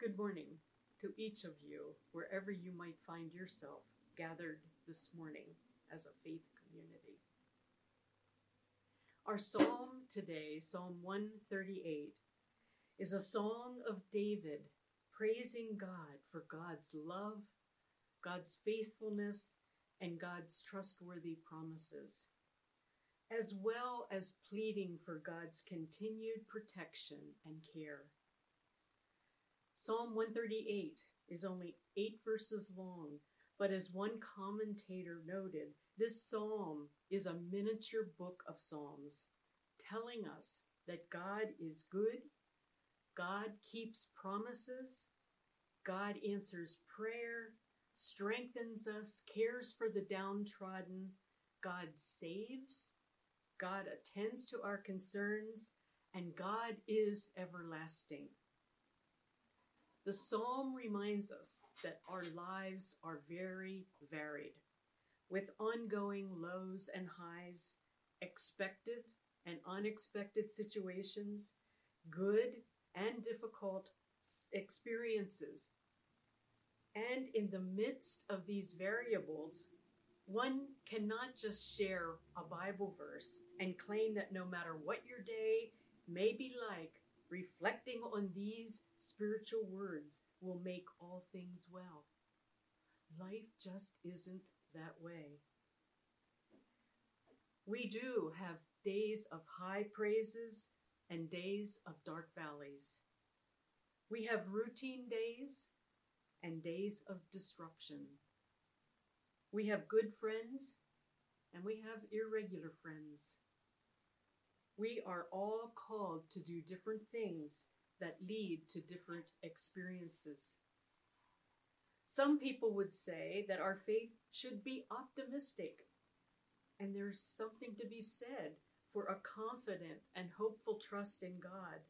Good morning to each of you, wherever you might find yourself gathered this morning as a faith community. Our psalm today, Psalm 138, is a song of David praising God for God's love, God's faithfulness, and God's trustworthy promises, as well as pleading for God's continued protection and care. Psalm 138 is only eight verses long, but as one commentator noted, this psalm is a miniature book of psalms telling us that God is good, God keeps promises, God answers prayer, strengthens us, cares for the downtrodden, God saves, God attends to our concerns, and God is everlasting. The psalm reminds us that our lives are very varied, with ongoing lows and highs, expected and unexpected situations, good and difficult experiences. And in the midst of these variables, one cannot just share a Bible verse and claim that no matter what your day may be like, reflecting on these spiritual words will make all things well. Life just isn't that way. We do have days of high praises and days of dark valleys. We have routine days and days of disruption. We have good friends and we have irregular friends. We are all called to do different things that lead to different experiences. Some people would say that our faith should be optimistic, and there's something to be said for a confident and hopeful trust in God.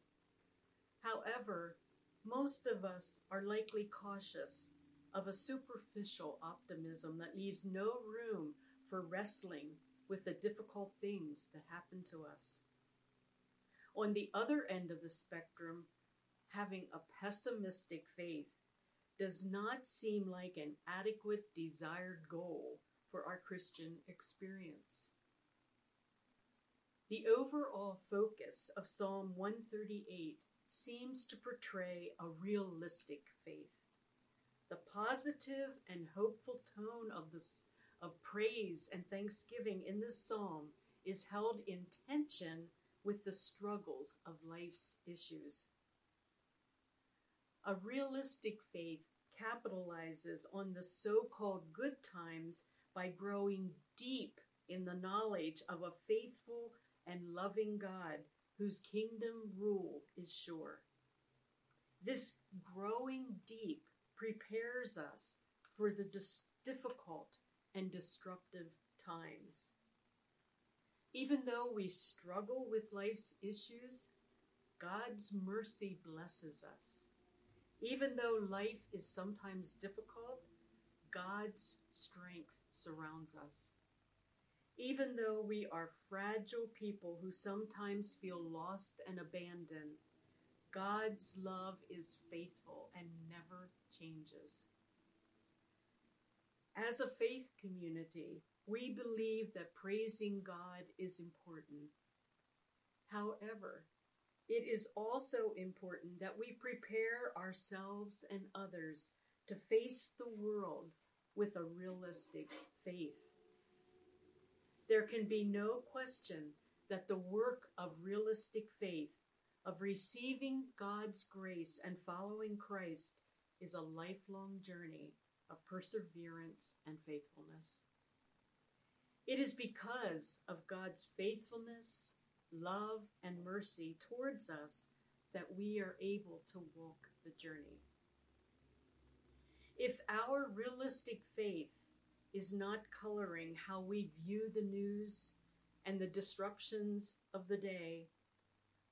However, most of us are likely cautious of a superficial optimism that leaves no room for wrestling with the difficult things that happen to us. On the other end of the spectrum, having a pessimistic faith does not seem like an adequate desired goal for our Christian experience. The overall focus of Psalm 138 seems to portray a realistic faith. The positive and hopeful tone of this of praise and thanksgiving in this psalm is held in tension with the struggles of life's issues. A realistic faith capitalizes on the so called good times by growing deep in the knowledge of a faithful and loving God whose kingdom rule is sure. This growing deep prepares us for the difficult and disruptive times. Even though we struggle with life's issues, God's mercy blesses us. Even though life is sometimes difficult, God's strength surrounds us. Even though we are fragile people who sometimes feel lost and abandoned, God's love is faithful and never changes. As a faith community, we believe that praising God is important. However, it is also important that we prepare ourselves and others to face the world with a realistic faith. There can be no question that the work of realistic faith, of receiving God's grace and following Christ, is a lifelong journey of perseverance and faithfulness. It is because of God's faithfulness, love, and mercy towards us that we are able to walk the journey. If our realistic faith is not coloring how we view the news and the disruptions of the day,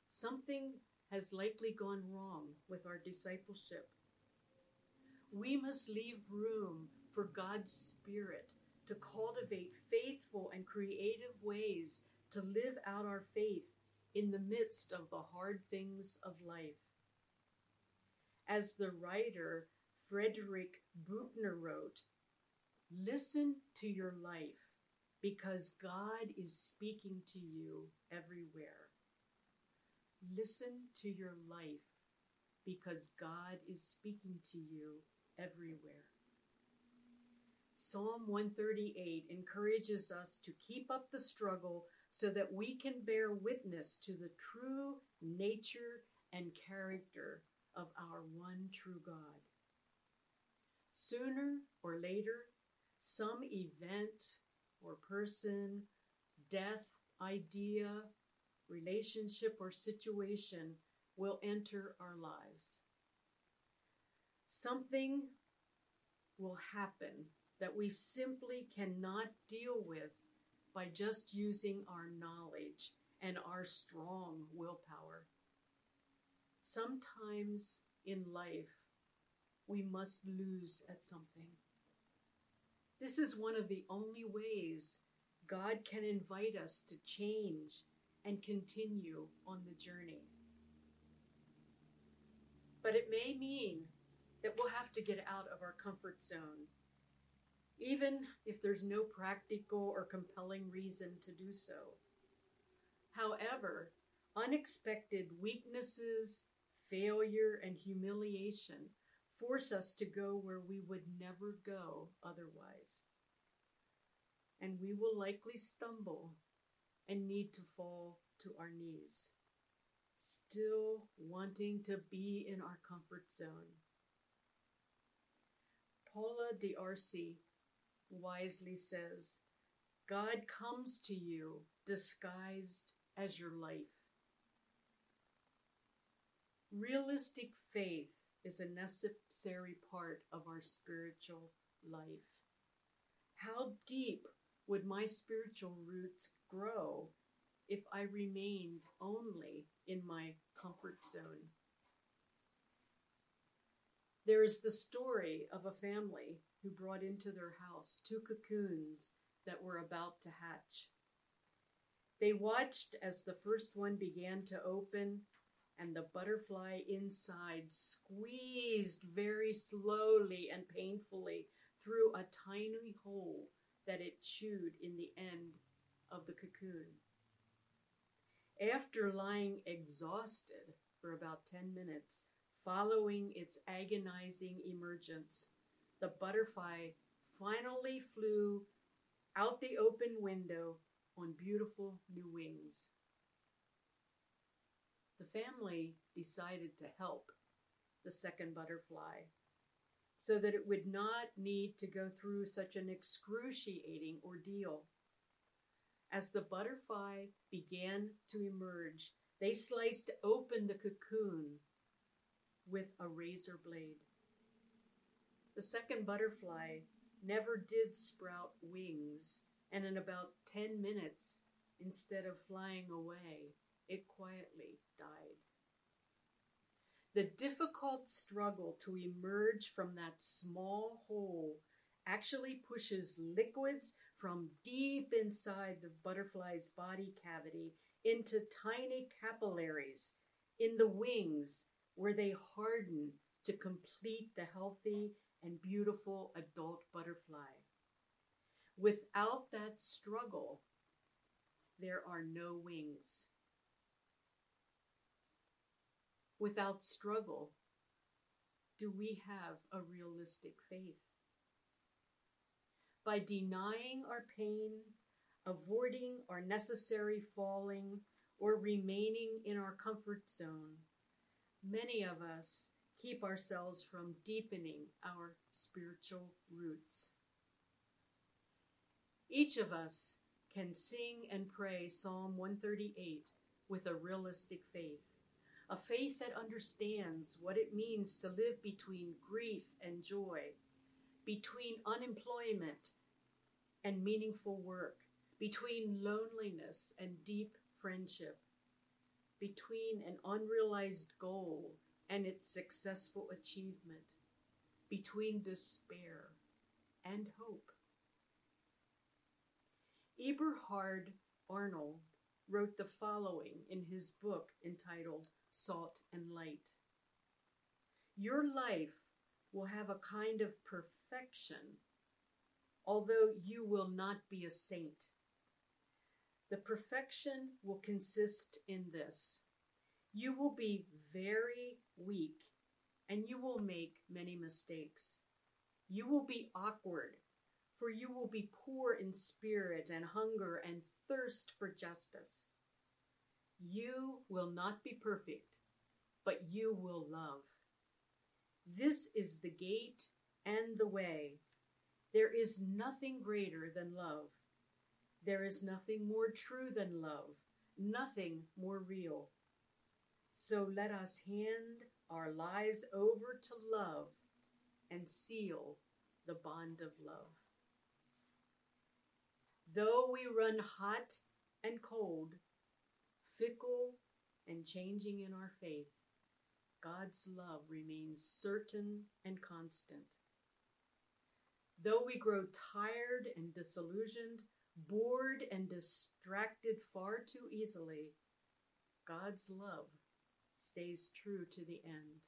something has likely gone wrong with our discipleship. We must leave room for God's Spirit to cultivate faithful and creative ways to live out our faith in the midst of the hard things of life. As the writer Frederick Buechner wrote, listen to your life because God is speaking to you everywhere. Listen to your life because God is speaking to you everywhere. Psalm 138 encourages us to keep up the struggle so that we can bear witness to the true nature and character of our one true God. Sooner or later, some event or person, death, idea, relationship, or situation will enter our lives. Something will happen that we simply cannot deal with by just using our knowledge and our strong willpower. Sometimes in life, we must lose at something. This is one of the only ways God can invite us to change and continue on the journey. But it may mean that we'll have to get out of our comfort zone, even if there's no practical or compelling reason to do so. However, unexpected weaknesses, failure, and humiliation force us to go where we would never go otherwise. And we will likely stumble and need to fall to our knees, still wanting to be in our comfort zone. Paula D'Arcy wisely says, God comes to you disguised as your life. Realistic faith is a necessary part of our spiritual life. How deep would my spiritual roots grow if I remained only in my comfort zone? There is the story of a family who brought into their house two cocoons that were about to hatch. They watched as the first one began to open and the butterfly inside squeezed very slowly and painfully through a tiny hole that it chewed in the end of the cocoon. After lying exhausted for about 10 minutes, following its agonizing emergence, the butterfly finally flew out the open window on beautiful new wings the family decided to help the second butterfly so that it would not need to go through such an excruciating ordeal. As the butterfly began to emerge, they sliced open the cocoon with a razor blade. The second butterfly never did sprout wings, and in about 10 minutes, instead of flying away, it quietly died. The difficult struggle to emerge from that small hole actually pushes liquids from deep inside the butterfly's body cavity into tiny capillaries in the wings where they harden to complete the healthy and beautiful adult butterfly. Without that struggle, there are no wings. without struggle, do we have a realistic faith? By denying our pain, avoiding our necessary falling, or remaining in our comfort zone, many of us keep ourselves from deepening our spiritual roots. Each of us can sing and pray Psalm 138 with a realistic faith a faith that understands what it means to live between grief and joy, between unemployment and meaningful work, between loneliness and deep friendship, between an unrealized goal and its successful achievement, between despair and hope. Eberhard Arnold wrote the following in his book entitled Salt and Light. Your life will have a kind of perfection, although you will not be a saint. The perfection will consist in this you will be very weak and you will make many mistakes. You will be awkward, for you will be poor in spirit and hunger and thirst for justice. You will not be perfect, but you will love. This is the gate and the way. There is nothing greater than love. There is nothing more true than love, nothing more real. So let us hand our lives over to love and seal the bond of love. Though we run hot and cold, fickle and changing in our faith, God's love remains certain and constant. Though we grow tired and disillusioned, bored and distracted far too easily, God's love stays true to the end.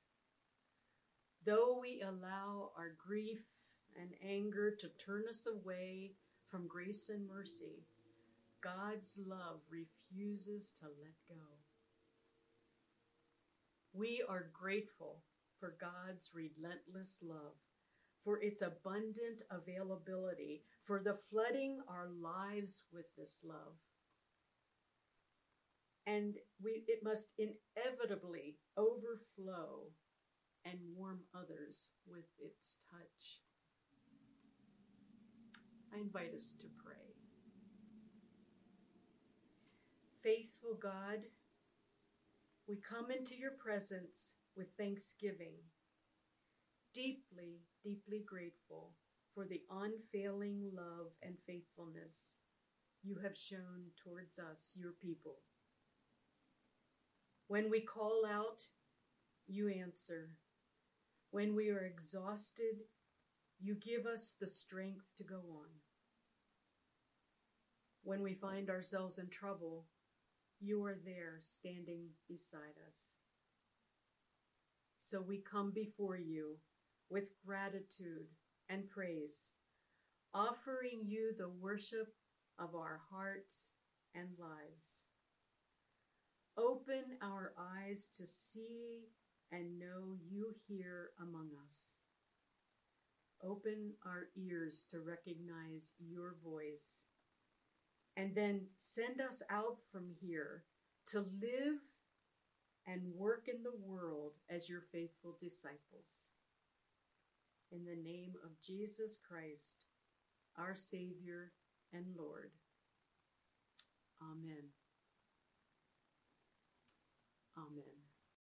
Though we allow our grief and anger to turn us away from grace and mercy, God's love refuses to let go. We are grateful for God's relentless love, for its abundant availability, for the flooding our lives with this love and we, it must inevitably overflow and warm others with its touch. I invite us to pray. Faithful God, we come into your presence with thanksgiving, deeply, deeply grateful for the unfailing love and faithfulness you have shown towards us, your people. When we call out, you answer. When we are exhausted, you give us the strength to go on. When we find ourselves in trouble, you are there standing beside us. So we come before you with gratitude and praise, offering you the worship of our hearts and lives. Open our eyes to see and know you here among us. Open our ears to recognize your voice. And then send us out from here to live and work in the world as your faithful disciples. In the name of Jesus Christ, our Savior and Lord. Amen. Amen.